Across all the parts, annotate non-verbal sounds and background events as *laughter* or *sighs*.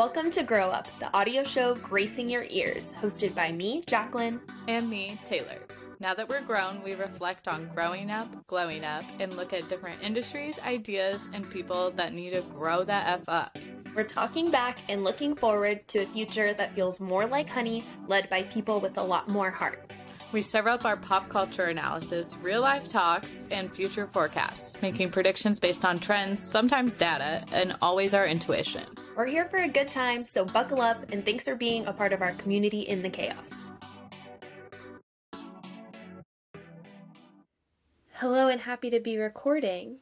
Welcome to Grow Up, the audio show gracing your ears, hosted by me, Jacqueline. And me, Taylor. Now that we're grown, we reflect on growing up, glowing up, and look at different industries, ideas, and people that need to grow that F up. We're talking back and looking forward to a future that feels more like honey, led by people with a lot more heart. We serve up our pop culture analysis, real life talks, and future forecasts, making predictions based on trends, sometimes data, and always our intuition. We're here for a good time, so buckle up and thanks for being a part of our community in the chaos. Hello, and happy to be recording.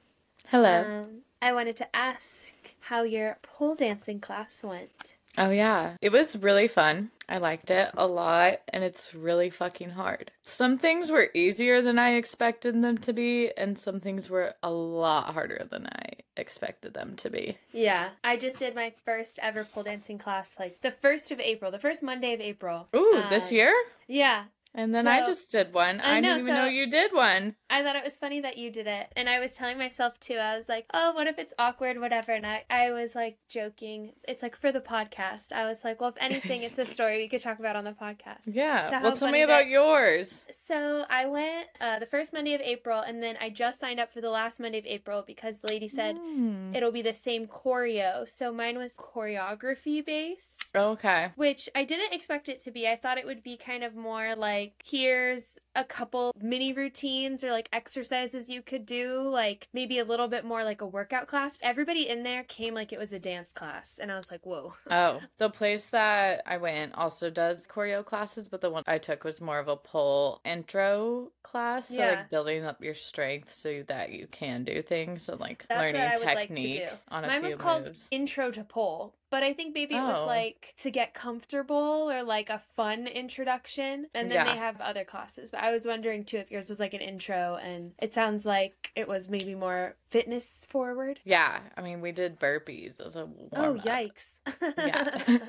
Hello. Um, I wanted to ask how your pole dancing class went. Oh, yeah. It was really fun. I liked it a lot, and it's really fucking hard. Some things were easier than I expected them to be, and some things were a lot harder than I expected them to be. Yeah, I just did my first ever pole dancing class like the 1st of April, the first Monday of April. Ooh, this Um, year? Yeah, And then I just did one. I I, know, didn't even so- know you did one. I thought it was funny that you did it. And I was telling myself too, I was like, oh, what if it's awkward, whatever. And I, I was like joking. It's like for the podcast. I was like, well, if anything, it's a *laughs* story we could talk about on the podcast. Yeah. So well, tell me about that- yours. So I went uh, the first Monday of April, and then I just signed up for the last Monday of April because the lady said Hmm. it'll be the same choreo. So mine was choreography based. Okay. Which I didn't expect it to be. I thought it would be kind of more like here's a couple mini routines or like exercises you could do, like maybe a little bit more like a workout class. Everybody in there came like it was a dance class, and I was like, whoa. *laughs* Oh, the place that I went also does choreo classes, but the one I took was more of a pole intro class. So, Yeah. like, building up your strength so that you can do things and, like, That's learning what I would like to technique do. on a Mine was called moves. Intro to Pole, but I think maybe it was Oh. like to get comfortable or like a fun introduction. And then Yeah. they have other classes. But I was wondering too if yours was like an intro, and it sounds like it was maybe more fitness forward. Yeah. I mean, we did burpees as a warm Oh, yikes. yeah. *laughs* *laughs*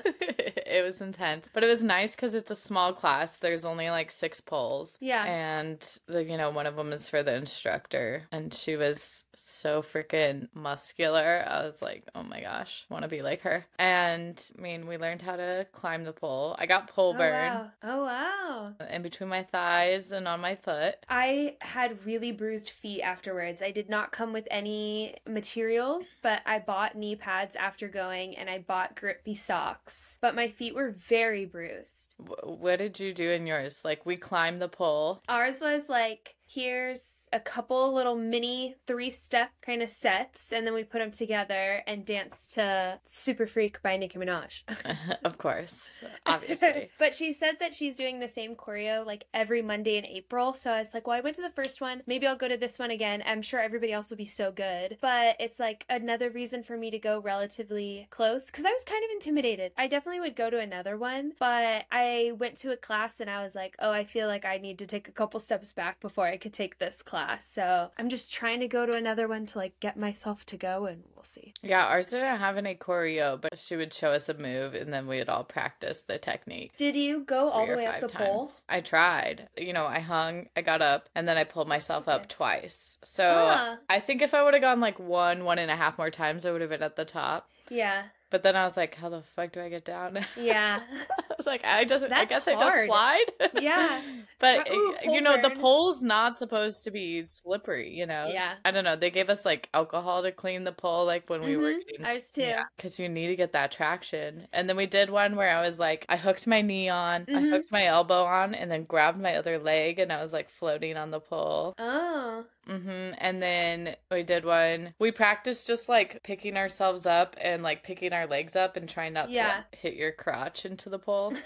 it was intense. But it was nice because it's a small class. There's only like six poles. Yeah. And, the, you know, one of them is for the instructor. And she was so freaking muscular. I was like, oh my gosh, want to be like her. And I mean, we learned how to climb the pole. I got pole oh, burn wow. Oh, wow. in between my thighs and on my foot. I had really bruised feet afterwards. I did not come with any materials, but I bought knee pads after going and I bought grippy socks. But my feet were very bruised. Wh- What did you do in yours? Like, we climbed the pole. Ours was like here's a couple little mini three step kind of sets, and then we put them together and dance to Super Freak by Nicki Minaj. *laughs* *laughs* of course, obviously. *laughs* but she said that she's doing the same choreo like every Monday in April. So I was like, well, I went to the first one. Maybe I'll go to this one again. I'm sure everybody else will be so good. But it's like another reason for me to go relatively close because I was kind of intimidated. I definitely would go to another one, but I went to a class and I was like, oh, I feel like I need to take a couple steps back before I could take this class. So I'm just trying to go to another one to like get myself to go and we'll see. Yeah, ours didn't have any choreo, but she would show us a move and then we'd all practice the technique. Did you go all the way up the pole? times. I tried. You know, I hung, I got up, and then I pulled myself up twice. So Ah. I think if I would have gone like one, one and a half more times, I would have been at the top. Yeah. But then I was like, how the fuck do I get down? *laughs* Yeah. I was like, I just, I That's guess I hard. just slide. *laughs* Yeah. But ooh, you know, the pole's not supposed to be slippery. You know. Yeah. I don't know. They gave us like alcohol to clean the pole, like when we were Mhm. getting Ours too. because you need to get that traction. And then we did one where I was like, I hooked my knee on, I Mhm. hooked my elbow on, and then grabbed my other leg, and I was like floating on the pole. Oh. Hmm And then we did one. We practiced just like picking ourselves up and like picking our legs up and trying not Yeah. to hit your crotch into the pole. *laughs*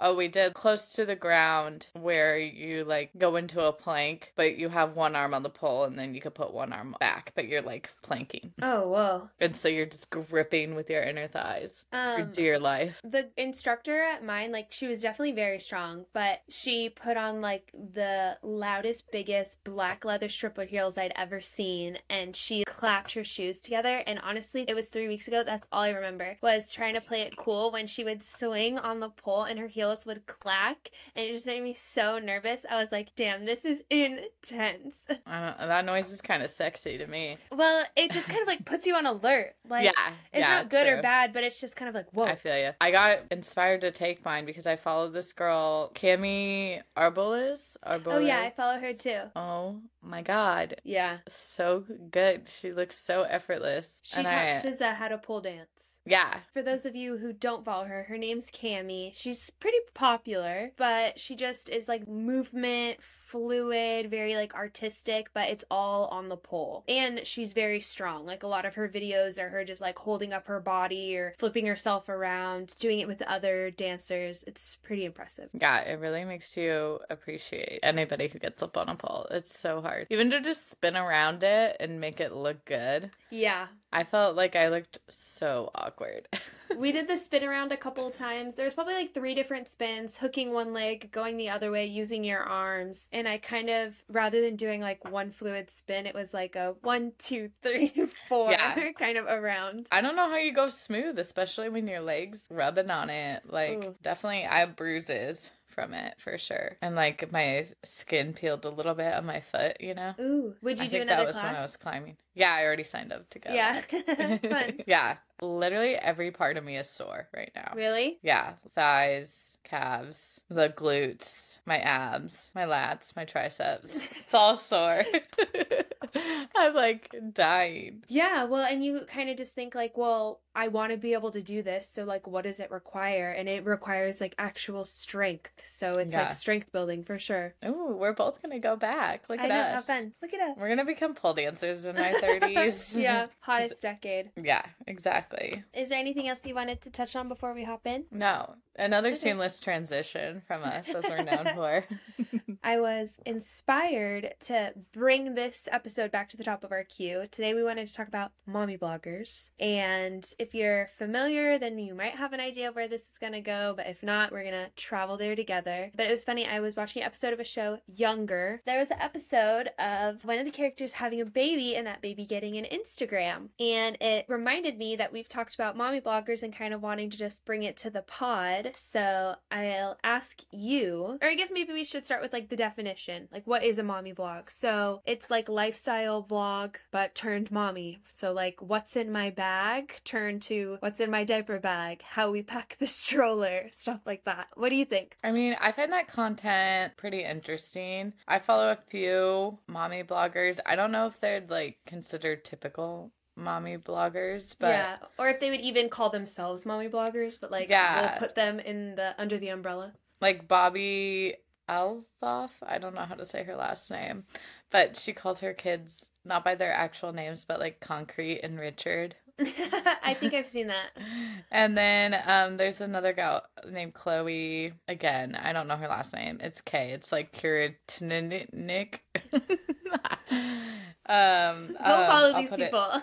Oh, we did close to the ground where you like go into a plank, but you have one arm on the pole and then you could put one arm back, but you're like planking. oh, whoa. And so you're just gripping with your inner thighs for Um, dear life. the instructor at mine, like, she was definitely very strong, but she put on, like, the loudest, biggest black leather stripper heels I'd ever seen, and she clapped her shoes together. And honestly, it was three weeks ago. That's all I remember was trying to play it cool when she would swing on the pole and her heels would clack and it just made me so nervous. I was like, damn, this is intense. *laughs* I don't, that noise is kind of sexy to me. Well, it just kind of like puts you on alert. Like, yeah, it's yeah, not good or bad, but it's just kind of like, whoa. I feel you. I got inspired to take mine because I followed this girl, Cami Arboles. Arboles. oh, yeah, I follow her too. Oh my god, Yeah. so good. She looks so effortless. She and taught I, SZA how to pole dance. yeah, For those of you who don't follow her, her name's Cami. She's pretty popular, but she just is like movement fluid, very like artistic, but it's all on the pole. And she's very strong. Like a lot of her videos are her just like holding up her body or flipping herself around, doing it with other dancers. It's pretty impressive. yeah. It really makes you appreciate anybody who gets up on a pole. It's so hard, even to just spin around it and make it look good. Yeah. I felt like I looked so awkward. *laughs* we did the spin around a couple of times. There's probably like three different spins, hooking one leg, going the other way, using your arms. And I kind of, rather than doing like one fluid spin, it was like a one, two, three, *laughs* four Yeah. *laughs* kind of around. I don't know how you go smooth, especially when your legs rubbing on it. Like, Ooh. definitely, I have bruises from it for sure. And like, my skin peeled a little bit on my foot, you know? Ooh. Would you I do another that was when I was climbing. Yeah, I already signed up to go. Yeah. *laughs* *laughs* Fun. yeah. Literally every part of me is sore right now. Really? Yeah. Thighs, calves, the glutes, my abs, my lats, my triceps. *laughs* It's all sore. I'm like dying. Yeah, well, and you kind of just think like, well, I want to be able to do this, so like, what does it require? And it requires like actual strength, so it's Yeah. like strength building for sure. Ooh, we're both gonna go back. Look I at know, us. how fun! Look at us. We're gonna become pole dancers in our thirties. *laughs* yeah, *laughs* hottest decade. Yeah, exactly. Is there anything else you wanted to touch on before we hop in? No. Another Okay. seamless transition from us as we're known *laughs* for. I was inspired to bring this episode back to the top of our queue. Today we wanted to talk about mommy bloggers. And if you're familiar, then you might have an idea of where this is going to go. But if not, we're going to travel there together. But it was funny. I was watching an episode of a show, Younger. There was an episode of one of the characters having a baby and that baby getting an Instagram. And it reminded me that we've talked about mommy bloggers and kind of wanting to just bring it to the pod. So I'll ask you, or I guess maybe we should start with like the definition. Like, what is a mommy blog? So it's like lifestyle blog, but turned mommy. So, like, what's in my bag turned to what's in my diaper bag, how we pack the *laughs* stroller, stuff like that. What do you think? I mean, I find that content pretty interesting. I follow a few mommy bloggers. I don't know if they're like considered typical mommy bloggers, but yeah, or if they would even call themselves mommy bloggers, but like Yeah. we'll put them in the under the umbrella. like Bobbi Althoff, I don't know how to say her last name, but she calls her kids not by their actual names, but like Concrete and Richard. *laughs* I think I've seen that. *laughs* And then um, there's another gal named Chloe. Again, I don't know her last name. It's K. It's like Curatinic. *laughs* um, Go follow I'll these put it- people.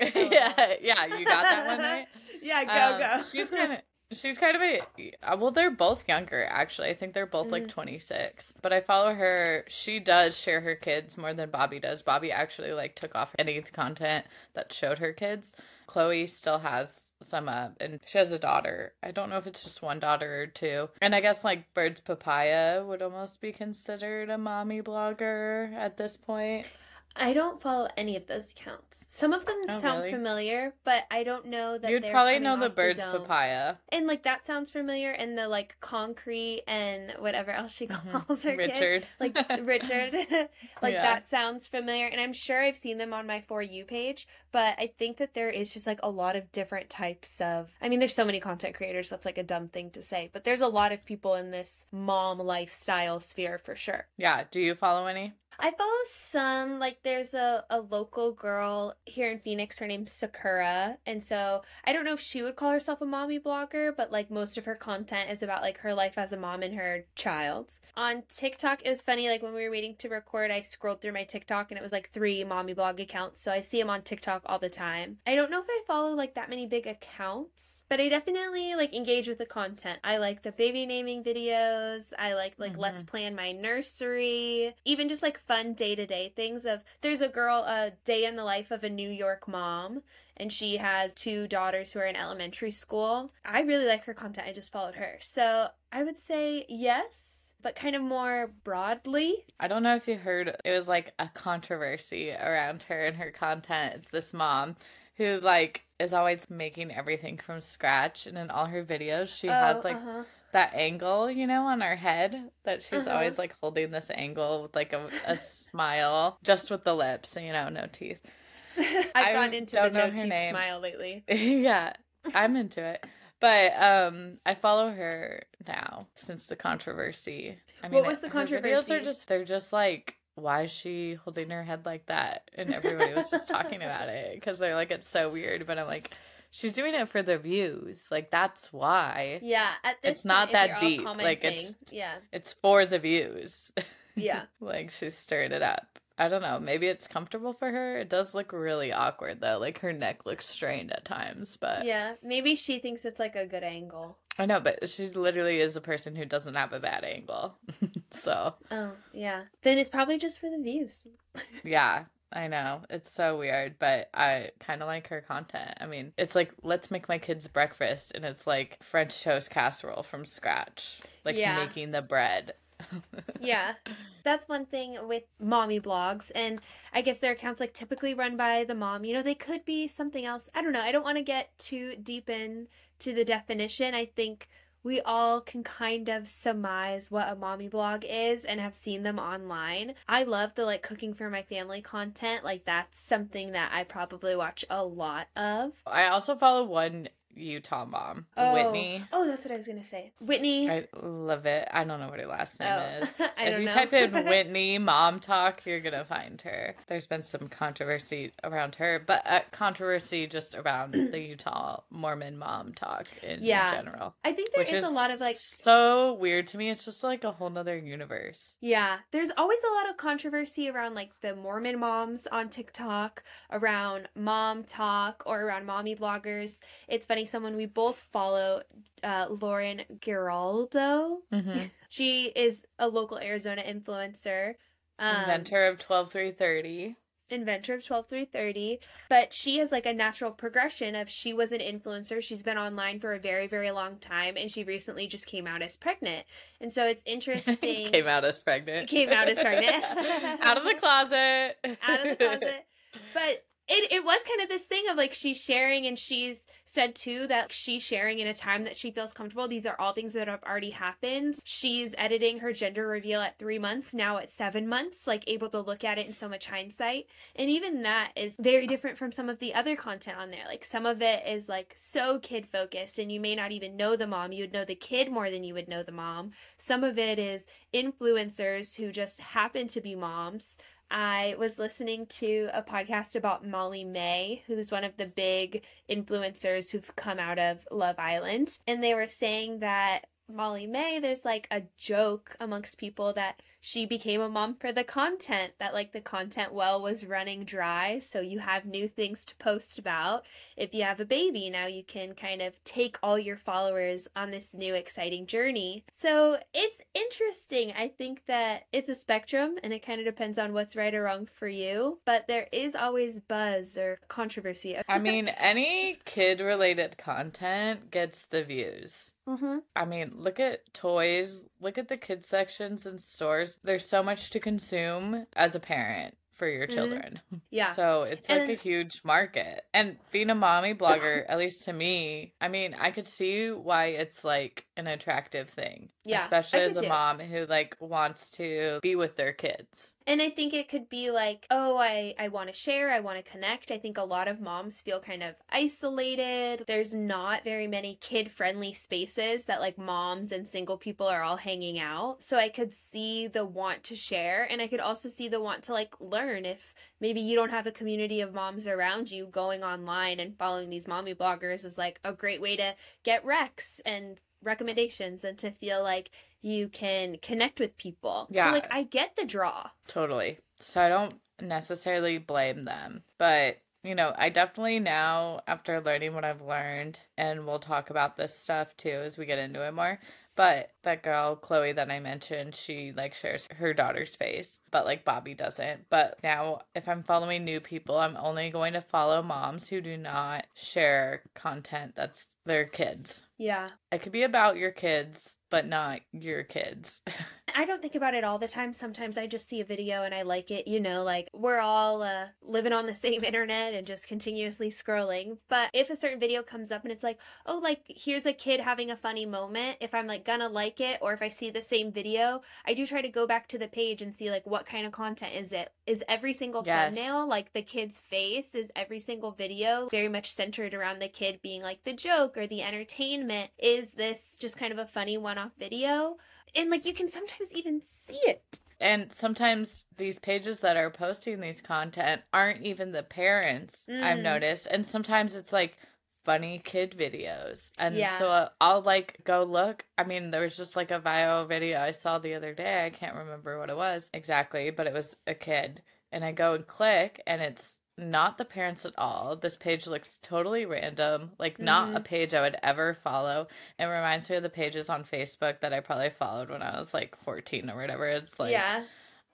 yeah, yeah, you got that one right. yeah, go Um, go. She's kind of. She's kind of a uh, well. They're both younger, actually. I think they're both like Mhm. 26. But I follow her. She does share her kids more than Bobbi does. Bobbi actually like took off any content that showed her kids. Chloe still has some up, and she has a daughter. I don't know if it's just one daughter or two. And I guess like Birds Papaya would almost be considered a mommy blogger at this point. I don't follow any of those accounts. Some of them Oh, sound really? familiar, but I don't know that You'd probably know the Birds dome. Papaya. And like that sounds familiar, and the like concrete and whatever else she calls her kid. Mm-hmm. Richard. like Richard. *laughs* *laughs* like Yeah. that sounds familiar. And I'm sure I've seen them on my For You page, but I think that there is just like a lot of different types of. I mean, there's so many content creators, that's like a dumb thing to say, but there's a lot of people in this mom lifestyle sphere for sure. Yeah. Do you follow any? I follow some, like, there's a, a local girl here in Phoenix. Her name's Sakura. And so I don't know if she would call herself a mommy blogger, but like most of her content is about like her life as a mom and her child. On TikTok, it was funny, like when we were waiting to record, I scrolled through my TikTok and it was like three mommy blog accounts. So I see them on TikTok all the time. I don't know if I follow like that many big accounts, but I definitely like engage with the content. I like the baby naming videos. I like like Mhm. let's plan my nursery. Even just like fun day to day things of there's a girl, a day in the life of a New York mom, and she has two daughters who are in elementary school. I really like her content. I just followed her. So I would say yes, but kind of more broadly. I don't know if you heard, it was like a controversy around her and her content. It's this mom who like is always making everything from scratch and in all her videos she Oh, has like uh-huh. That angle you know on her head that she's Uh-huh. always like holding this angle with like a, a smile just with the lips you know no teeth *laughs* I've I gone into the no teeth name. smile lately. *laughs* yeah i'm into it but um i follow her now since the controversy i mean, What was the her videos controversy? are just they're just like why is she holding her head like that and everybody was just talking about it because they're like it's so weird but i'm like she's doing it for the views like that's why Yeah, at this It's not point, if that deep, like, it's- yeah, it's for the views *laughs* yeah. like she's stirring it up i don't know maybe it's comfortable for her it does look really awkward though like her neck looks strained at times but Yeah, maybe she thinks it's like a good angle. I know, but she literally is a person who doesn't have a bad angle. *laughs* so, Oh, yeah. Then it's probably just for the views. *laughs* yeah, I know. It's so weird, but I kind of like her content. I mean, it's like, let's make my kids breakfast, and it's like French toast casserole from scratch, like Yeah. making the bread. *laughs* Yeah. That's one thing with mommy blogs. And I guess their accounts like typically run by the mom. You know, they could be something else. I don't know. I don't want to get too deep in to the definition. I think we all can kind of surmise what a mommy blog is and have seen them online. I love the like cooking for my family content. Like that's something that I probably watch a lot of. I also follow one Utah mom, Oh. Whitney. Oh, that's what I was gonna say. Whitney. I love it. I don't know what her last name Oh, is. *laughs* I if you know. type in *laughs* Whitney mom talk, you're gonna find her. There's been some controversy around her, but uh, controversy just around *clears throat* the Utah Mormon mom talk in Yeah. general. I think there is is a lot of like so weird to me. It's just like a whole nother universe. Yeah, there's always a lot of controversy around like the Mormon moms on TikTok, around mom talk, or around mommy bloggers. It's funny, someone we both follow, uh, Lauren Giraldo. hmm *laughs* She is a local Arizona influencer. Um, Inventor of twelve three thirty. inventor of 12330 but she has like a natural progression of she was an influencer she's been online for a very very long time and she recently just came out as pregnant and so it's interesting *laughs* Came out as pregnant. Came out as pregnant. *laughs* out of the closet. out of the closet. But it, it was kind of this thing of like she's sharing and she's said too that she's sharing in a time that she feels comfortable. These are all things that have already happened. She's editing her gender reveal at three months, now at seven months, like able to look at it in so much hindsight. And even that is very different from some of the other content on there. Like some of it is like so kid focused and you may not even know the mom. You would know the kid more than you would know the mom. Some of it is influencers who just happen to be moms. I was listening to a podcast about Molly-Mae, who's one of the big influencers who've come out of Love Island. And they were saying that Molly-Mae, there's like a joke amongst people that she became a mom for the content, that like the content well was running dry. So you have new things to post about. If you have a baby, now you can kind of take all your followers on this new exciting journey. So it's interesting. I think that it's a spectrum and it kind of depends on what's right or wrong for you, but there is always buzz or controversy. I mean, any kid related content gets the views. Hmm I mean, look at toys, look at the kids sections in stores. There's so much to consume as a parent for your Mhm. children. *laughs* Yeah. So it's like And- a huge market. And being a mommy blogger, at least to me, I mean, I could see why it's like an attractive thing. Yeah, Especially as a too. mom who like wants to be with their kids. And I think it could be like, oh, I, I want to share, I want to connect. I think a lot of moms feel kind of isolated. There's not very many kid friendly spaces that like moms and single people are all hanging out. So I could see the want to share and I could also see the want to like learn if maybe you don't have a community of moms around you going online and following these mommy bloggers is like a great way to get recs and recommendations and to feel like you can connect with people. Yeah. So like I get the draw. Totally. So I don't necessarily blame them. But, you know, I definitely now, after learning what I've learned, and we'll talk about this stuff too as we get into it more, But that girl, Chloe, that I mentioned, she like shares her daughter's face, but like Bobbi doesn't. But now, if I'm following new people, I'm only going to follow moms who do not share content that's their kids. Yeah. It could be about your kids, but not your kids. *laughs* I don't think about it all the time. Sometimes I just see a video and I like it. You know, like we're all uh, living on the same *laughs* internet and just continuously scrolling. But if a certain video comes up and it's like, oh, like here's a kid having a funny moment, if I'm like gonna like it or if I see the same video, I do try to go back to the page and see like what kind of content is it. Is every single Yes. thumbnail like the kid's face? Is every single video very much centered around the kid being like the joke or the entertainment? Is this just kind of a funny one off video? And like you can sometimes even see it. And sometimes these pages that are posting these content aren't even the parents, I've Mm. noticed. And sometimes it's like funny kid videos. And Yeah. so uh, I'll like go look. I mean, there was just like a viral video I saw the other day. I can't remember what it was exactly, but it was a kid. And I go and click, and it's not the parents at all. This page looks totally random, like not a mm-hmm. page I would ever follow. It reminds me of the pages on Facebook that I probably followed when I was like 14 or whatever. It's like, yeah.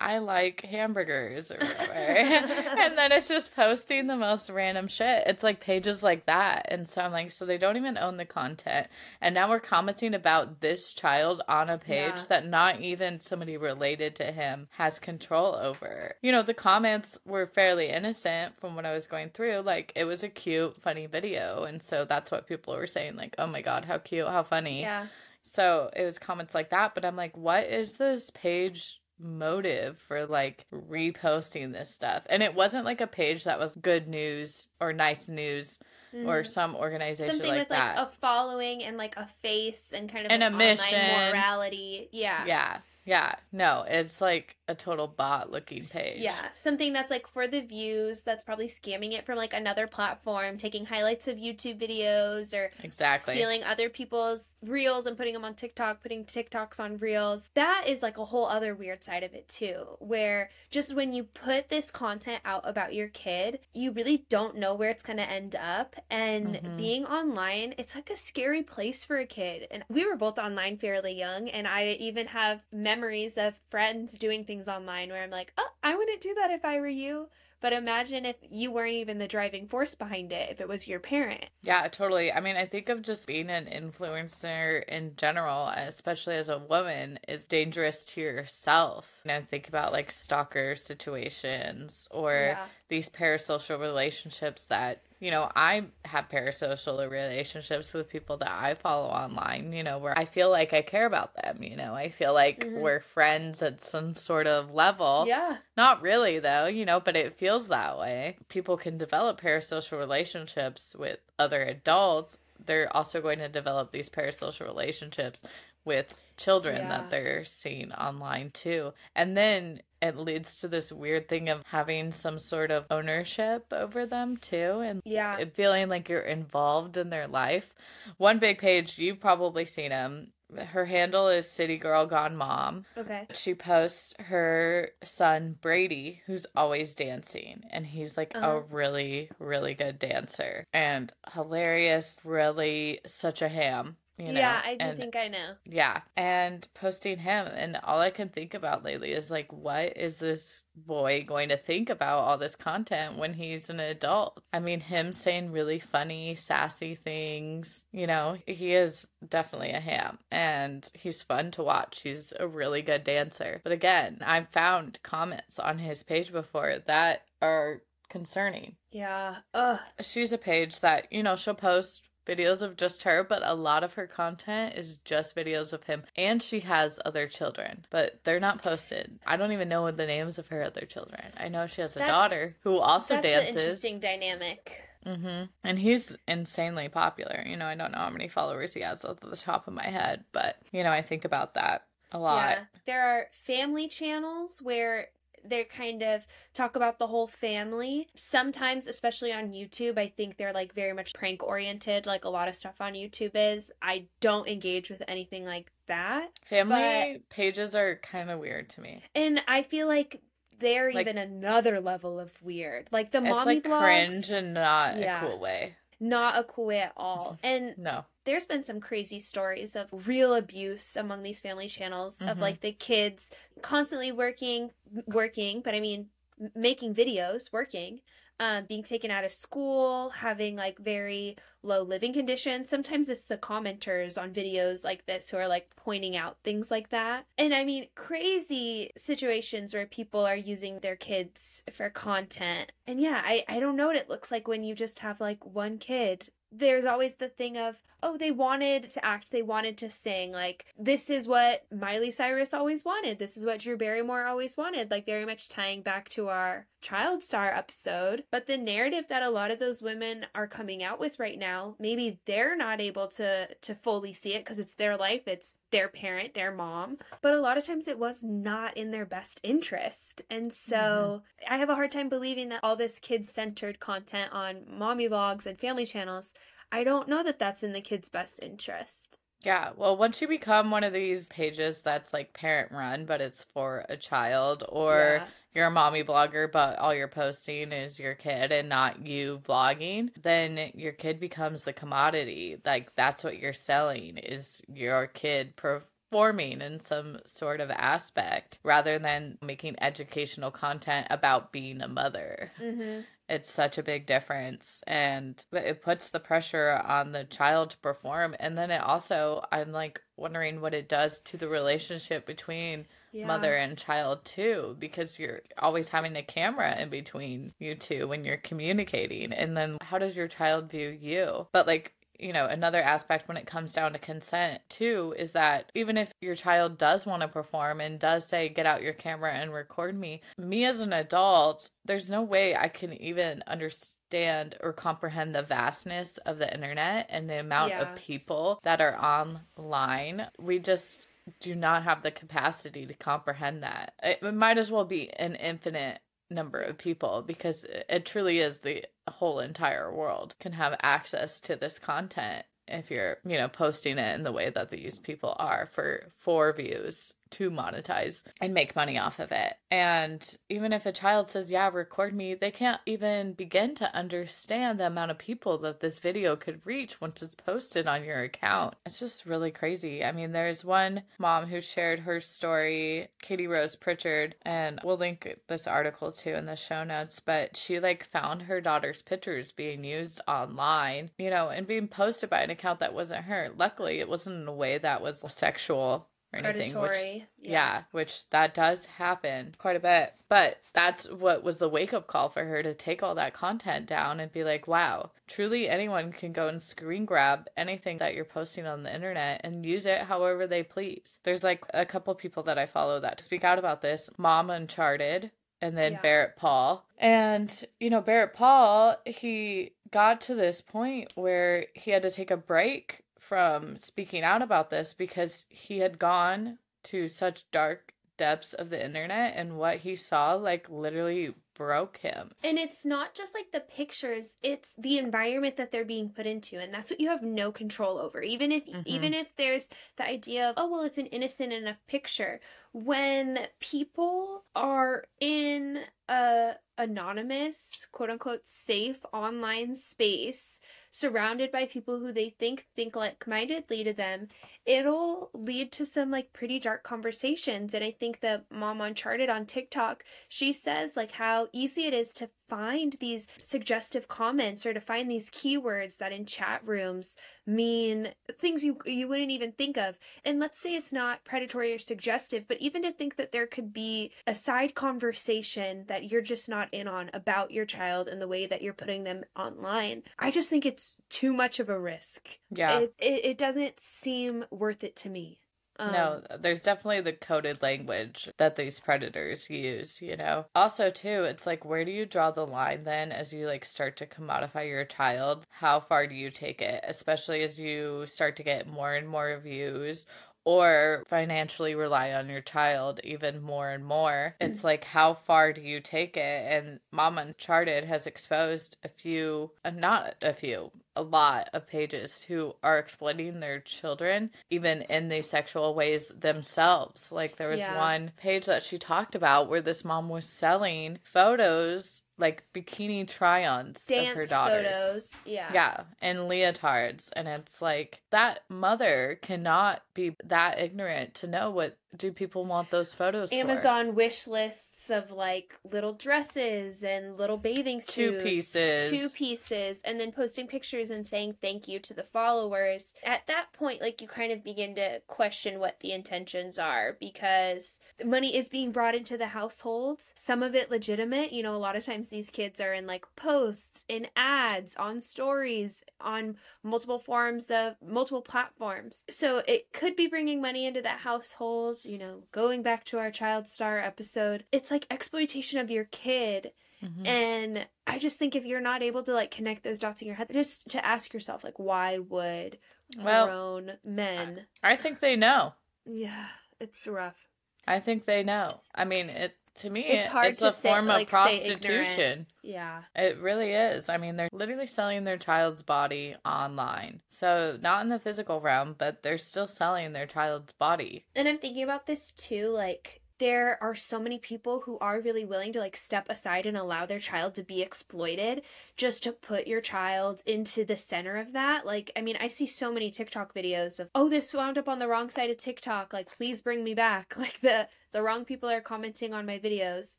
I like hamburgers or whatever. *laughs* and then it's just posting the most random shit. It's like pages like that. And so I'm like, so they don't even own the content. And now we're commenting about this child on a page Yeah. that not even somebody related to him has control over. You know, the comments were fairly innocent from what I was going through. Like, it was a cute, funny video. And so that's what people were saying, like, oh my God, how cute, how funny. Yeah. So it was comments like that, but I'm like, what is this page motive for like reposting this stuff? And it wasn't like a page that was good news or nice news or Mhm. some organization something like with that. like a following and like a face and kind of And an a online mission. morality. Yeah. yeah. Yeah. No, it's like a total bot looking page. Yeah, something that's like for the views, that's probably scamming it from like another platform, taking highlights of YouTube videos or Exactly. stealing other people's reels and putting them on TikTok, putting TikToks on reels. That is like a whole other weird side of it too, where just when you put this content out about your kid, you really don't know where it's going to end up. And Mhm. being online, it's like a scary place for a kid. And we were both online fairly young, and I even have memories of friends doing things online where I'm like, oh, I wouldn't do that if I were you. But imagine if you weren't even the driving force behind it, if it was your parent. Yeah, totally. I mean, I think of just being an influencer in general, especially as a woman, is dangerous to yourself. You know, think about like stalker situations or Yeah. these parasocial relationships that, you know, I have parasocial relationships with people that I follow online, you know, where I feel like I care about them, you know, I feel like Mhm. we're friends at some sort of level. Yeah. Not really, though, you know, but it feels that way. People can develop parasocial relationships with other adults. They're also going to develop these parasocial relationships with children Yeah. that they're seeing online too. And then it leads to this weird thing of having some sort of ownership over them too and Yeah. feeling like you're involved in their life. One big page, you've probably seen him. Her handle is City Girl Gone Mom. Okay. She posts her son Brady, who's always dancing, and he's like Uh-huh. a really, really good dancer and hilarious, really such a ham. You know? yeah, I do and, think I know. yeah, and posting him, and all I can think about lately is like, what is this boy going to think about all this content when he's an adult? I mean, him saying really funny, sassy things, you know, he is definitely a ham, and he's fun to watch. He's a really good dancer. But again, I've found comments on his page before that are concerning Yeah. Ugh. she's a page that you know she'll post videos of just her but a lot of her content is just videos of him. And she has other children but they're not posted. I don't even know the names of her other children. I know she has a That's- daughter who also That's an dances. interesting dynamic. hmm and he's insanely popular. You know i don't know how many followers he has off the top of my head but you know i think about that a lot. Yeah. There are family channels where they kind of talk about the whole family. Sometimes, especially on YouTube, I think they're like very much prank oriented, like a lot of stuff on YouTube is. I don't engage with anything like that. family pages are kind of weird to me And I feel like they're Like- even another level of weird. Like the it's mommy like blogs. cringe and not Yeah. a cool way not a cool way at all. *laughs* And No. there's been some crazy stories of real abuse among these family channels of Mhm. like the kids constantly working working but i mean making videos working um, being taken out of school having like very low living conditions. Sometimes it's the commenters on videos like this who are like pointing out things like that. And i mean crazy situations where people are using their kids for content. And yeah i, I don't know what it looks like when you just have like one kid. There's always the thing of oh they wanted to act they wanted to sing like this is what miley cyrus always wanted this is what drew barrymore always wanted like very much tying back to our child star episode. But the narrative that a lot of those women are coming out with right now maybe they're not able to to fully see it because it's their life it's their parent their mom. But a lot of times it was not in their best interest. And so mm-hmm. i have a hard time believing that all this kid-centered content on mommy vlogs and family channels I don't know that that's in the kid's best interest. Yeah, well, once you become one of these pages that's like parent run, but it's for a child, or Yeah. you're a mommy blogger, but all you're posting is your kid and not you vlogging, then your kid becomes the commodity. Like, that's what you're selling is your kid performing in some sort of aspect rather than making educational content about being a mother Mm-hmm. It's such a big difference and it puts the pressure on the child to perform and then it also i'm like wondering what it does to the relationship between Yeah. mother and child too because you're always having a camera in between you two when you're communicating and then how does your child view you but like you know another aspect when it comes down to consent too is that even if your child does want to perform and does say get out your camera and record me me as an adult there's no way i can even understand or comprehend the vastness of the internet and the amount Yeah. of people that are online we just do not have the capacity to comprehend that it might as well be an infinite number of people because it truly is the whole entire world can have access to this content if you're you know posting it in the way that these people are for for views to monetize and make money off of it. And even if a child says yeah record me they can't even begin to understand the amount of people that this video could reach once it's posted on your account. It's just really crazy. I mean there's one mom who shared her story katie rose pritchard and we'll link this article too in the show notes but she like found her daughter's pictures being used online you know and being posted by an account that wasn't her. Luckily it wasn't in a way that was sexual or anything which Predatory. yeah. which that does happen quite a bit. But that's what was the wake up call for her to take all that content down and be like, wow, truly anyone can go and screen grab anything that you're posting on the internet and use it however they please. There's like a couple people that I follow that speak out about this Mom Uncharted and then Yeah. Barrett Paul. And, you know, Barrett Paul, he got to this point where he had to take a break from speaking out about this because he had gone to such dark depths of the internet and what he saw like literally broke him. And it's not just like the pictures, it's the environment that they're being put into and that's what you have no control over. Even if Mhm. even if there's the idea of oh well it's an innocent enough picture when people are in a anonymous, quote unquote safe online space surrounded by people who they think think like mindedly to them, it'll lead to some like pretty dark conversations. And I think that Mom Uncharted on TikTok, she says like how easy it is to find these suggestive comments or to find these keywords that in chat rooms mean things you you wouldn't even think of. And let's say it's not predatory or suggestive, but even to think that there could be a side conversation that you're just not in on about your child and the way that you're putting them online. I just think it's too much of a risk. Yeah. It it, it doesn't seem worth it to me. Um, no, there's definitely the coded language that these predators use, you know. Also, too, it's like where do you draw the line then as you like start to commodify your child? How far do you take it, especially as you start to get more and more views or financially rely on your child even more and more. *clears throat* It's like how far do you take it? And Mom Uncharted has exposed a few, uh, not a few, a lot of pages who are exploiting their children even in these sexual ways themselves. Like there was Yeah. one page that she talked about where this mom was selling photos like bikini try-ons of her daughters. photos. Yeah. Yeah, and leotards. And it's like that mother cannot be that ignorant to know what do people want those photos for. Amazon wish lists of like little dresses and little bathing suits, Two pieces. two pieces, and then posting pictures and saying thank you to the followers. At that point, like you kind of begin to question what the intentions are because money is being brought into the household. Some of it legitimate. You know, a lot of times these kids are in like posts, in ads, on stories, on multiple forms of multiple platforms. So it could be bringing money into that household you know, going back to our child star episode, it's like exploitation of your kid. Mhm. And I just think if you're not able to like connect those dots in your head, just to ask yourself, like, why would Well, grown men? I think they know. *sighs* Yeah, it's rough. I think they know. I mean, it to me, It's hard it's to a say- form like, of say ignorant. prostitution. Yeah. It really is. I mean, they're literally selling their child's body online. So, not in the physical realm, but they're still selling their child's body. And I'm thinking about this too, like there are so many people who are really willing to like step aside and allow their child to be exploited just to put your child into the center of that. Like, I mean, I see so many TikTok videos of, oh, this wound up on the wrong side of TikTok. Like, please bring me back. *laughs* Like the the wrong people are commenting on my videos.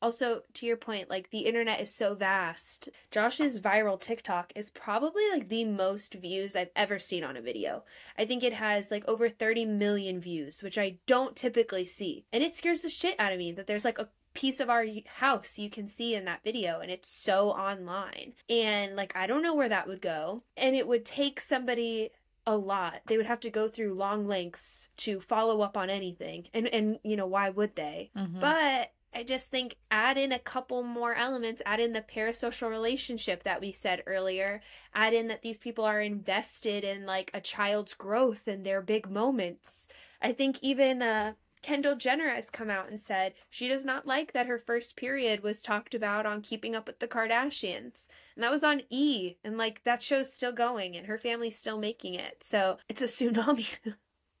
Also, to your point, like the internet is so vast. Josh's viral TikTok is probably like the most views I've ever seen on a video. I think it has like over 30 million views, which I don't typically see. And it scares the shit out of me that there's like a piece of our house you can see in that video and it's so online. And like I don't know where that would go. And it would take somebody a lot. They would have to go through long lengths to follow up on anything. And and you know, why would they? Mhm. But I just think add in a couple more elements, add in the parasocial relationship that we said earlier, add in that these people are invested in like a child's growth and their big moments. I think even uh Kendall Jenner has come out and said she does not like that her first period was talked about on Keeping Up with the Kardashians. And that was on E. And like that show's still going and her family's still making it. So it's a tsunami. *laughs*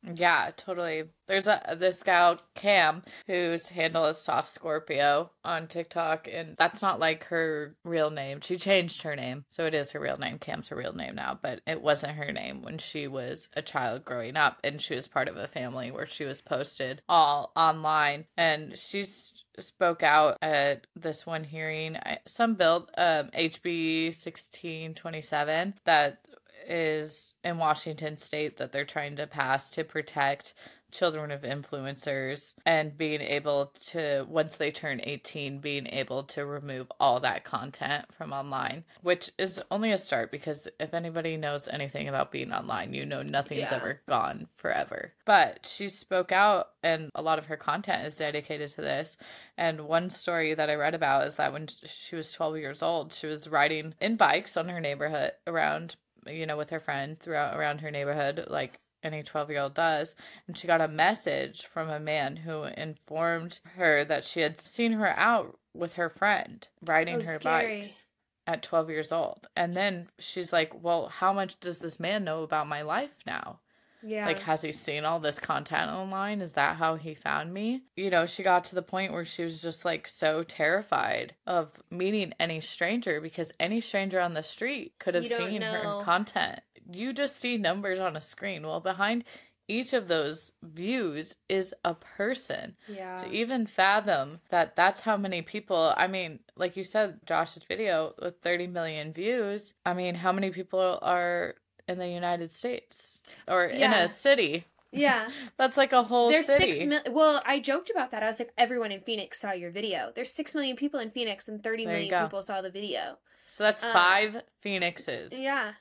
Yeah, totally. There's a this gal Cam whose handle is Soft Scorpio on TikTok, and that's not like her real name. She changed her name, so it is her real name. Cam's her real name now, but it wasn't her name when she was a child growing up, and she was part of a family where she was posted all online, and she's spoke out at this one hearing some bill um hb 1627 that is in Washington state that they're trying to pass to protect children of influencers and being able to once they turn 18 being able to remove all that content from online which is only a start because if anybody knows anything about being online you know nothing's Yeah. ever gone forever but she spoke out and a lot of her content is dedicated to this and one story that I read about is that when she was 12 years old, she was riding in bikes on her neighborhood around, you know, with her friend throughout around her neighborhood, like any 12 year old does. And she got a message from a man who informed her that she had seen her out with her friend riding Oh, her scary. bikes at 12 years old. And then she's like, Well, how much does this man know about my life now? Yeah. Like, has he seen all this content online? Is that how he found me? You know, she got to the point where she was just like so terrified of meeting any stranger because any stranger on the street could have seen know. her content. You just see numbers on a screen. Well, behind each of those views is a person. yeah. To even fathom that that's how many people, I mean, like you said, Josh's video with 30 million views, I mean, how many people are in the United States or in a city? yeah. *laughs* That's like a whole There's city. six million. Well, I joked about that. I was like, everyone in Phoenix saw your video. There's six million people in Phoenix, and thirty There million people saw the video. so that's Um, five Phoenixes, Yeah,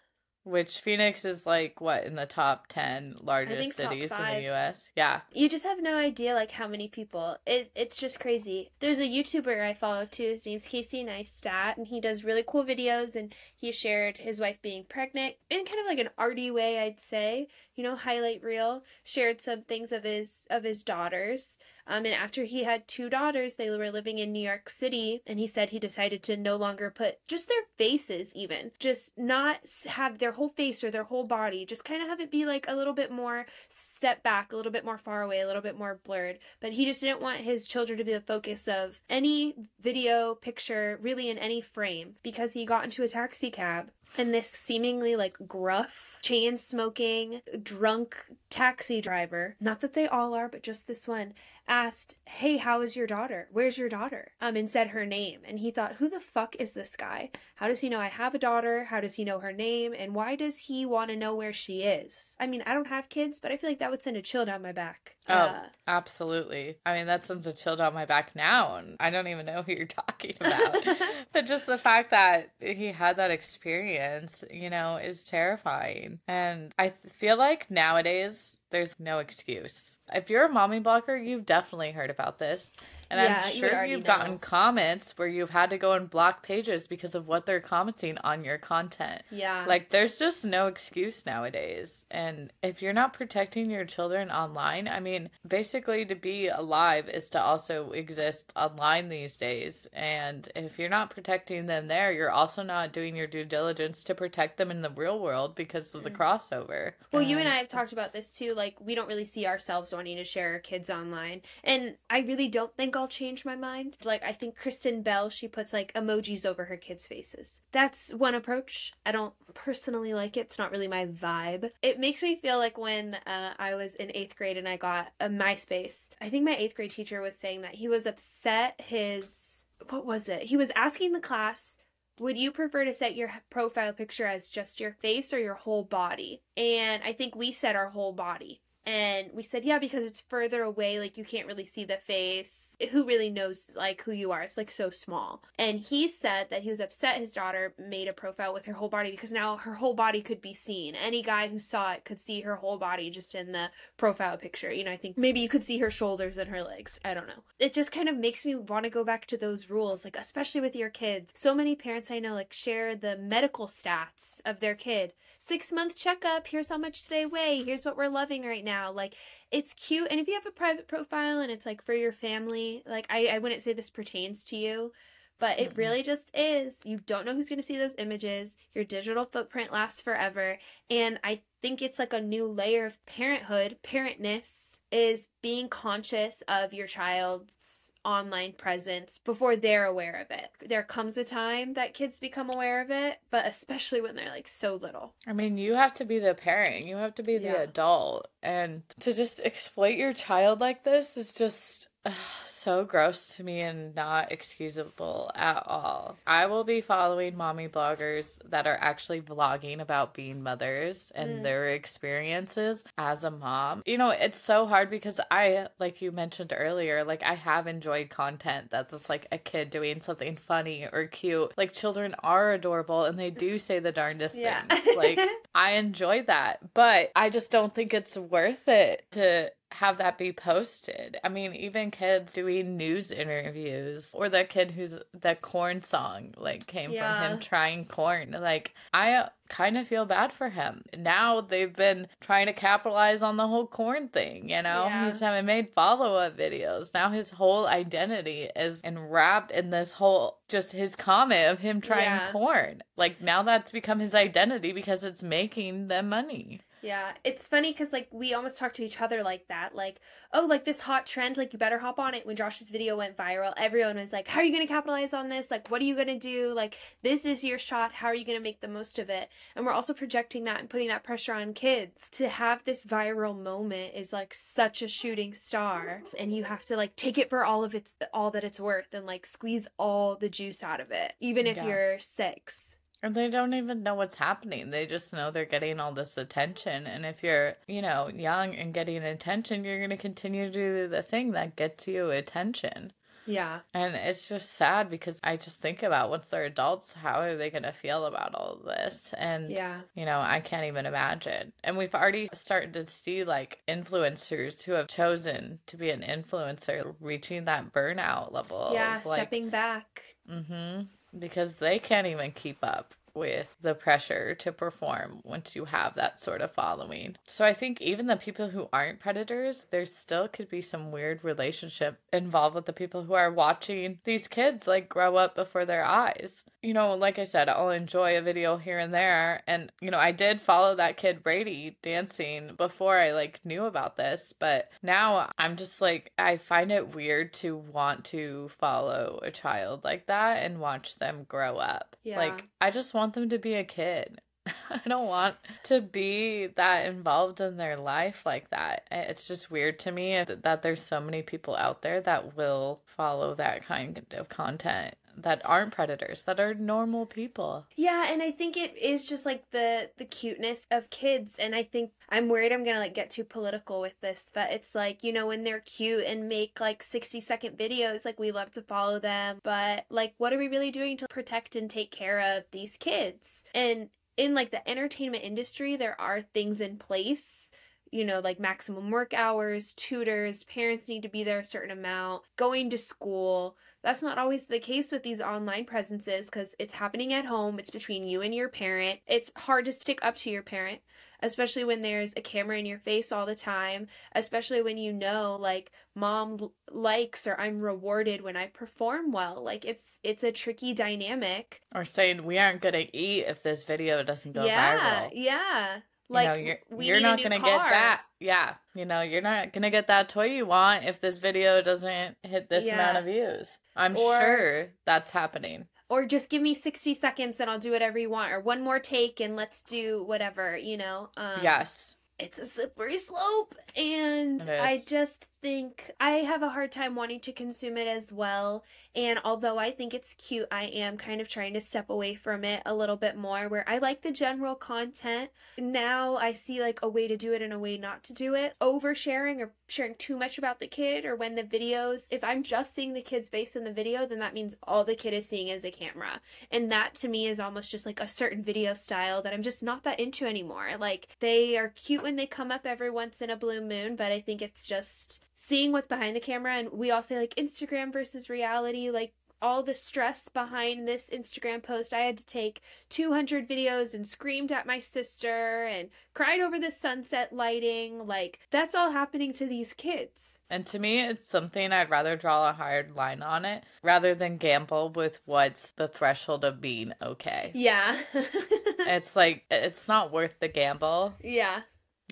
which Phoenix is like what in the top 10 largest cities in the US? Yeah. you just have no idea like how many people. It it's just crazy. There's a YouTuber I follow too. His name's Casey Neistat, and he does really cool videos. And he shared his wife being pregnant in kind of like an arty way, I'd say. You know, highlight reel. Shared some things of his of his daughters. Um, and after he had two daughters, they were living in New York City, and he said he decided to no longer put just their faces, even just not have their whole face or their whole body, just kind of have it be like a little bit more step back, a little bit more far away, a little bit more blurred. But he just didn't want his children to be the focus of any video, picture, really in any frame, because he got into a taxi cab and this seemingly like gruff, chain smoking, drunk taxi driver, not that they all are, but just this one, asked, Hey, how is your daughter? Where's your daughter? Um, and said her name. And he thought, Who the fuck is this guy? How does he know I have a daughter? How does he know her name? And why does he want to know where she is? I mean, I don't have kids, but I feel like that would send a chill down my back. Oh, Uh, absolutely. I mean, that sends a chill down my back now, and I don't even know who you're *laughs* talking about. *laughs* but just the fact that he had that experience, you know, is terrifying. And I th- feel like nowadays there's no excuse. If you're a mommy blocker, you've definitely heard about this. And Yeah, I'm sure you've gotten comments where you've had to go and block pages because of what they're commenting on your content. yeah. Like, there's just no excuse nowadays. And if you're not protecting your children online, I mean, basically, to be alive is to also exist online these days. And if you're not protecting them there, you're also not doing your due diligence to protect them in the real world because of the mm. crossover. Well, you and I have talked about this too. Like, we don't really see ourselves wanting to share our kids online. And I really don't think I'll change my mind. Like, I think Kristen Bell, she puts like emojis over her kids' faces. That's one approach. I don't personally like it. It's not really my vibe. It makes me feel like when uh, I was in eighth grade and I got a MySpace, I think my eighth grade teacher was saying that he was upset his. What was it? He was asking the class would you prefer to set your profile picture as just your face or your whole body? And I think we said our whole body. And we said, yeah, because it's further away, like you can't really see the face. Who really knows like who you are? It's like so small. And he said that he was upset his daughter made a profile with her whole body because now her whole body could be seen. Any guy who saw it could see her whole body just in the profile picture. You know, I think maybe you could see her shoulders and her legs. I don't know. It just kind of makes me want to go back to those rules, like especially with your kids. So many parents I know like share the medical stats of their kid. Six month checkup, here's how much they weigh, here's what we're loving right now. Like it's cute. And if you have a private profile and it's like for your family, like I, I wouldn't say this pertains to you. But it really just is. You don't know who's going to see those images. Your digital footprint lasts forever. And I think it's like a new layer of parenthood, parentness, is being conscious of your child's online presence before they're aware of it. There comes a time that kids become aware of it, but especially when they're like so little. I mean, you have to be the parent, you have to be the Yeah. adult. And to just exploit your child like this is just ugh, *sighs* so gross to me and not excusable at all. I will be following mommy bloggers that are actually vlogging about being mothers and Mm. their experiences as a mom. You know, it's so hard because I, like you mentioned earlier, like I have enjoyed content that's just like a kid doing something funny or cute. Like children are adorable and they do say the darndest Yeah. things. Like *laughs* I enjoy that, but I just don't think it's worth it to have that be posted. I mean, even kids doing news interviews or the kid who's the corn song like came Yeah. from him trying corn. Like I uh, kind of feel bad for him. Now they've been trying to capitalize on the whole corn thing, you know? Yeah. He's having made follow-up videos. Now his whole identity is enwrapped in this whole just his comment of him trying Yeah. corn. Like now that's become his identity because it's making them money. Yeah, it's funny because like we almost talk to each other like that. Like, oh, like this hot trend, like you better hop on it. When Josh's video went viral, everyone was like, "How are you going to capitalize on this? Like, what are you going to do? Like, this is your shot. How are you going to make the most of it?" And we're also projecting that and putting that pressure on kids to have this viral moment is like such a shooting star, and you have to like take it for all of its all that it's worth and like squeeze all the juice out of it, even if Yeah. you're six. And they don't even know what's happening. They just know they're getting all this attention. And if you're, you know, young and getting attention, you're going to continue to do the thing that gets you attention. Yeah. And it's just sad because I just think about once they're adults, how are they going to feel about all of this? And, Yeah. you know, I can't even imagine. And we've already started to see like influencers who have chosen to be an influencer reaching that burnout level. Yeah, of, like, stepping back. Mm-hmm. Because they can't even keep up. with the pressure to perform once you have that sort of following. So I think even the people who aren't predators, there still could be some weird relationship involved with the people who are watching these kids like grow up before their eyes. You know, like I said, I'll enjoy a video here and there. And, you know, I did follow that kid Brady dancing before I like knew about this, but now I'm just like, I find it weird to want to follow a child like that and watch them grow up. Yeah. Like, I just want them to be a kid. *laughs* I don't want to be that involved in their life like that. It's just weird to me that there's so many people out there that will follow that kind of content that aren't predators that are normal people yeah and i think it is just like the the cuteness of kids and i think i'm worried i'm gonna like get too political with this but it's like you know when they're cute and make like 60 second videos like we love to follow them but like what are we really doing to protect and take care of these kids and in like the entertainment industry there are things in place you know, like maximum work hours, tutors, parents need to be there a certain amount, going to school. That's not always the case with these online presences because it's happening at home. It's between you and your parent. It's hard to stick up to your parent, especially when there's a camera in your face all the time, especially when you know like mom likes or I'm rewarded when I perform well. Like it's it's a tricky dynamic. Or saying we aren't going to eat if this video doesn't go yeah, viral. Yeah. Like you know, you're, you're not gonna get that. Yeah, you know, you're not gonna get that toy you want if this video doesn't hit this yeah. amount of views. I'm or, sure that's happening. Or just give me 60 seconds and I'll do whatever you want, or one more take and let's do whatever, you know? Um, yes. It's a slippery slope. And I just think I have a hard time wanting to consume it as well. And although I think it's cute, I am kind of trying to step away from it a little bit more where I like the general content. Now I see like a way to do it and a way not to do it. Oversharing or sharing too much about the kid or when the videos, if I'm just seeing the kid's face in the video, then that means all the kid is seeing is a camera. And that to me is almost just like a certain video style that I'm just not that into anymore. Like they are cute when they come up every once in a blue moon, but I think it's just seeing what's behind the camera and we all say like Instagram versus reality like all the stress behind this Instagram post. I had to take 200 videos and screamed at my sister and cried over the sunset lighting. Like, that's all happening to these kids. And to me, it's something I'd rather draw a hard line on it rather than gamble with what's the threshold of being okay. Yeah. *laughs* it's like, it's not worth the gamble. Yeah.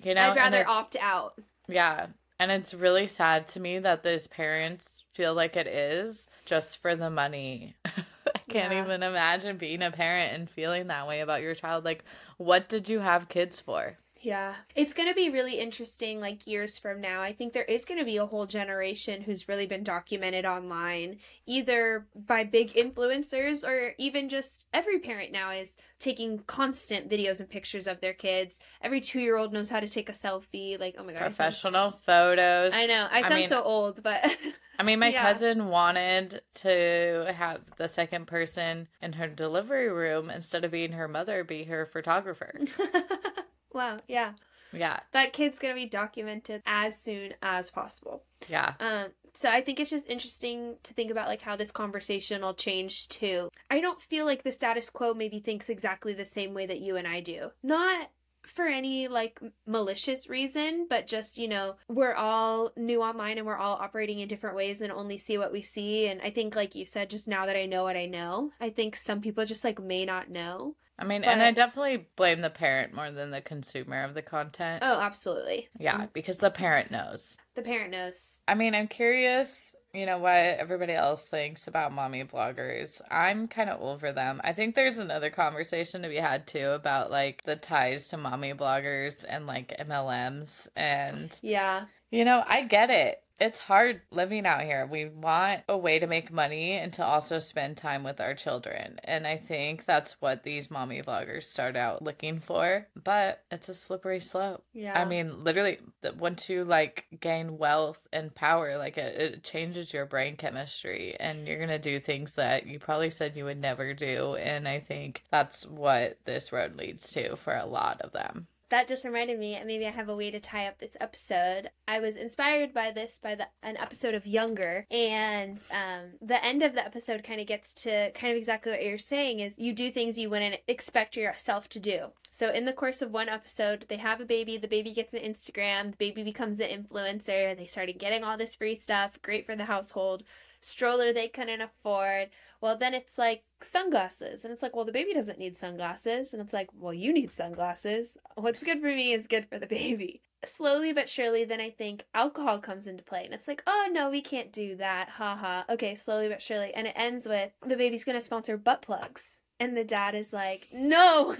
You know, I'd rather opt out. Yeah. And it's really sad to me that those parents feel like it is just for the money. *laughs* I can't yeah. even imagine being a parent and feeling that way about your child. Like, what did you have kids for? Yeah. It's going to be really interesting, like years from now. I think there is going to be a whole generation who's really been documented online, either by big influencers or even just every parent now is taking constant videos and pictures of their kids. Every two year old knows how to take a selfie. Like, oh my God. Professional I photos. I know. I sound I mean, so old, but. *laughs* I mean, my yeah. cousin wanted to have the second person in her delivery room instead of being her mother, be her photographer. *laughs* Wow, yeah. Yeah. That kid's going to be documented as soon as possible. Yeah. Um so I think it's just interesting to think about like how this conversation will change too. I don't feel like the status quo maybe thinks exactly the same way that you and I do. Not for any like malicious reason, but just, you know, we're all new online and we're all operating in different ways and only see what we see. And I think, like you said, just now that I know what I know, I think some people just like may not know. I mean, but... and I definitely blame the parent more than the consumer of the content. Oh, absolutely. Yeah, mm-hmm. because the parent knows. The parent knows. I mean, I'm curious, you know, what everybody else thinks about mommy bloggers. I'm kind of over them. I think there's another conversation to be had too about like the ties to mommy bloggers and like MLMs and Yeah. You know, I get it it's hard living out here. We want a way to make money and to also spend time with our children. And I think that's what these mommy vloggers start out looking for. But it's a slippery slope. Yeah. I mean, literally, once you like gain wealth and power, like it, it changes your brain chemistry and you're going to do things that you probably said you would never do. And I think that's what this road leads to for a lot of them. That just reminded me, and maybe I have a way to tie up this episode. I was inspired by this by the an episode of Younger, and um, the end of the episode kind of gets to kind of exactly what you're saying is you do things you wouldn't expect yourself to do. So in the course of one episode, they have a baby, the baby gets an Instagram, the baby becomes an influencer, they started getting all this free stuff, great for the household, stroller they couldn't afford. Well, then it's like sunglasses. And it's like, well, the baby doesn't need sunglasses. And it's like, well, you need sunglasses. What's good for me is good for the baby. Slowly but surely, then I think alcohol comes into play. And it's like, oh, no, we can't do that. Ha ha. Okay, slowly but surely. And it ends with the baby's going to sponsor butt plugs. And the dad is like, no,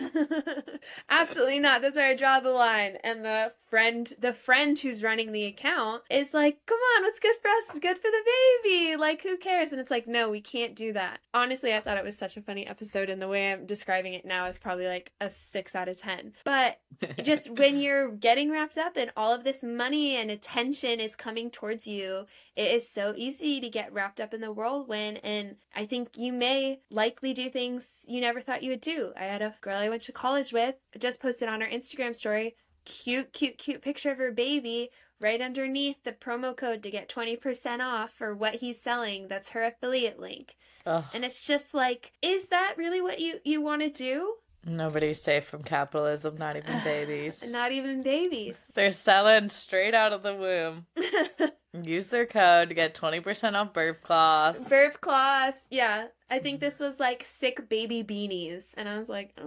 *laughs* absolutely not. That's where I draw the line. And the friend, the friend who's running the account is like, come on, what's good for us is good for the baby. Like, who cares? And it's like, no, we can't do that. Honestly, I thought it was such a funny episode. And the way I'm describing it now is probably like a six out of 10. But *laughs* just when you're getting wrapped up in all of this money and attention is coming towards you, it is so easy to get wrapped up in the whirlwind. And I think you may likely do things you never thought you would do. I had a girl I went to college with just posted on her Instagram story cute, cute, cute picture of her baby right underneath the promo code to get 20% off for what he's selling. That's her affiliate link. Ugh. And it's just like, is that really what you, you want to do? Nobody's safe from capitalism, not even *sighs* babies. Not even babies. They're selling straight out of the womb. *laughs* Use their code to get 20% off burp cloths. Burp cloths. Yeah. I think this was like sick baby beanies. And I was like.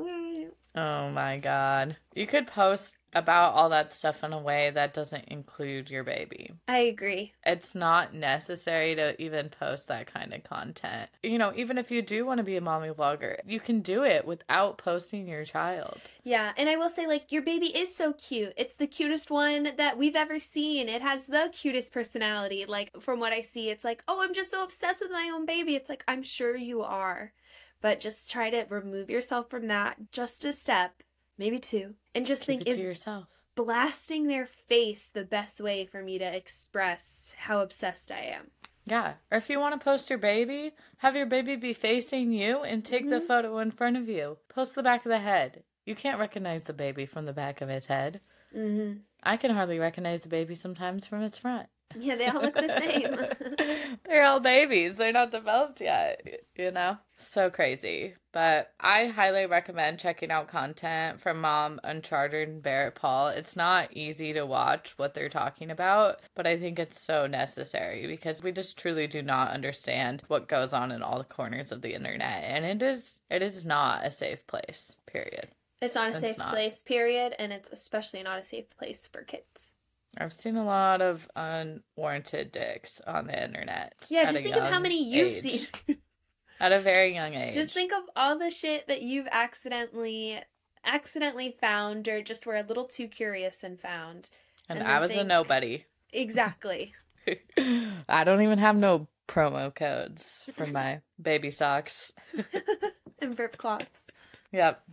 Oh my god. You could post about all that stuff in a way that doesn't include your baby. I agree. It's not necessary to even post that kind of content. You know, even if you do want to be a mommy vlogger, you can do it without posting your child. Yeah, and I will say, like, your baby is so cute. It's the cutest one that we've ever seen. It has the cutest personality. Like, from what I see, it's like, oh, I'm just so obsessed with my own baby. It's like, I'm sure you are. But just try to remove yourself from that just a step, maybe two, and just Keep think, is yourself. blasting their face the best way for me to express how obsessed I am? Yeah. Or if you want to post your baby, have your baby be facing you and take the photo in front of you. Post the back of the head. You can't recognize the baby from the back of its head. Mm-hmm. I can hardly recognize the baby sometimes from its front. Yeah, they all look the same. *laughs* *laughs* They're all babies. They're not developed yet, you know? So crazy. But I highly recommend checking out content from Mom Uncharted and Barrett Paul. It's not easy to watch what they're talking about, but I think it's so necessary because we just truly do not understand what goes on in all the corners of the internet. And it is it is not a safe place. Period. It's not a It's safe not. place, period, and it's especially not a safe place for kids. I've seen a lot of unwarranted dicks on the internet. Yeah, just think of how many you've age. seen. *laughs* At a very young age. Just think of all the shit that you've accidentally accidentally found or just were a little too curious and found. And, and I was a nobody. Exactly. *laughs* I don't even have no promo codes for my *laughs* baby socks. and burp cloths. Yep.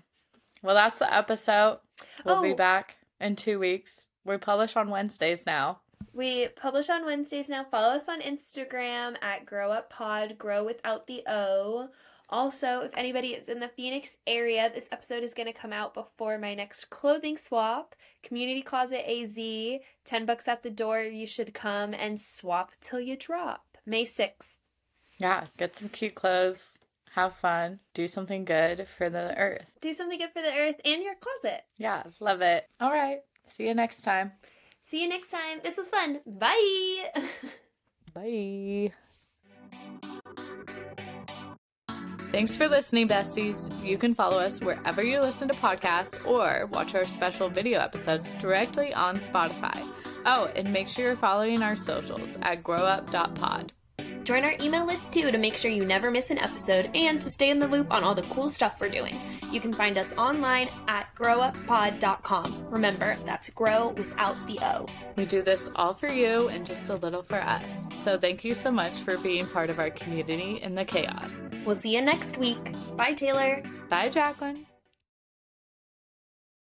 Well, that's the episode. We'll be Oh. back in two weeks. We publish on Wednesdays now. We publish on Wednesdays now. Follow us on Instagram at Grow Up Pod, grow without the O. Also, if anybody is in the Phoenix area, this episode is going to come out before my next clothing swap. Community Closet AZ, 10 bucks at the door. You should come and swap till you drop. May 6th. Yeah, get some cute clothes, have fun, do something good for the earth. Do something good for the earth and your closet. Yeah, love it. All right. See you next time. See you next time. This was fun. Bye. Bye. Thanks for listening, besties. You can follow us wherever you listen to podcasts or watch our special video episodes directly on Spotify. Oh, and make sure you're following our socials at grwup.pod. Join our email list too to make sure you never miss an episode and to stay in the loop on all the cool stuff we're doing. You can find us online at grwuppod.com. Remember, that's grow without the O. We do this all for you and just a little for us. So thank you so much for being part of our community in the chaos. We'll see you next week. Bye, Taylor. Bye, Jacqueline.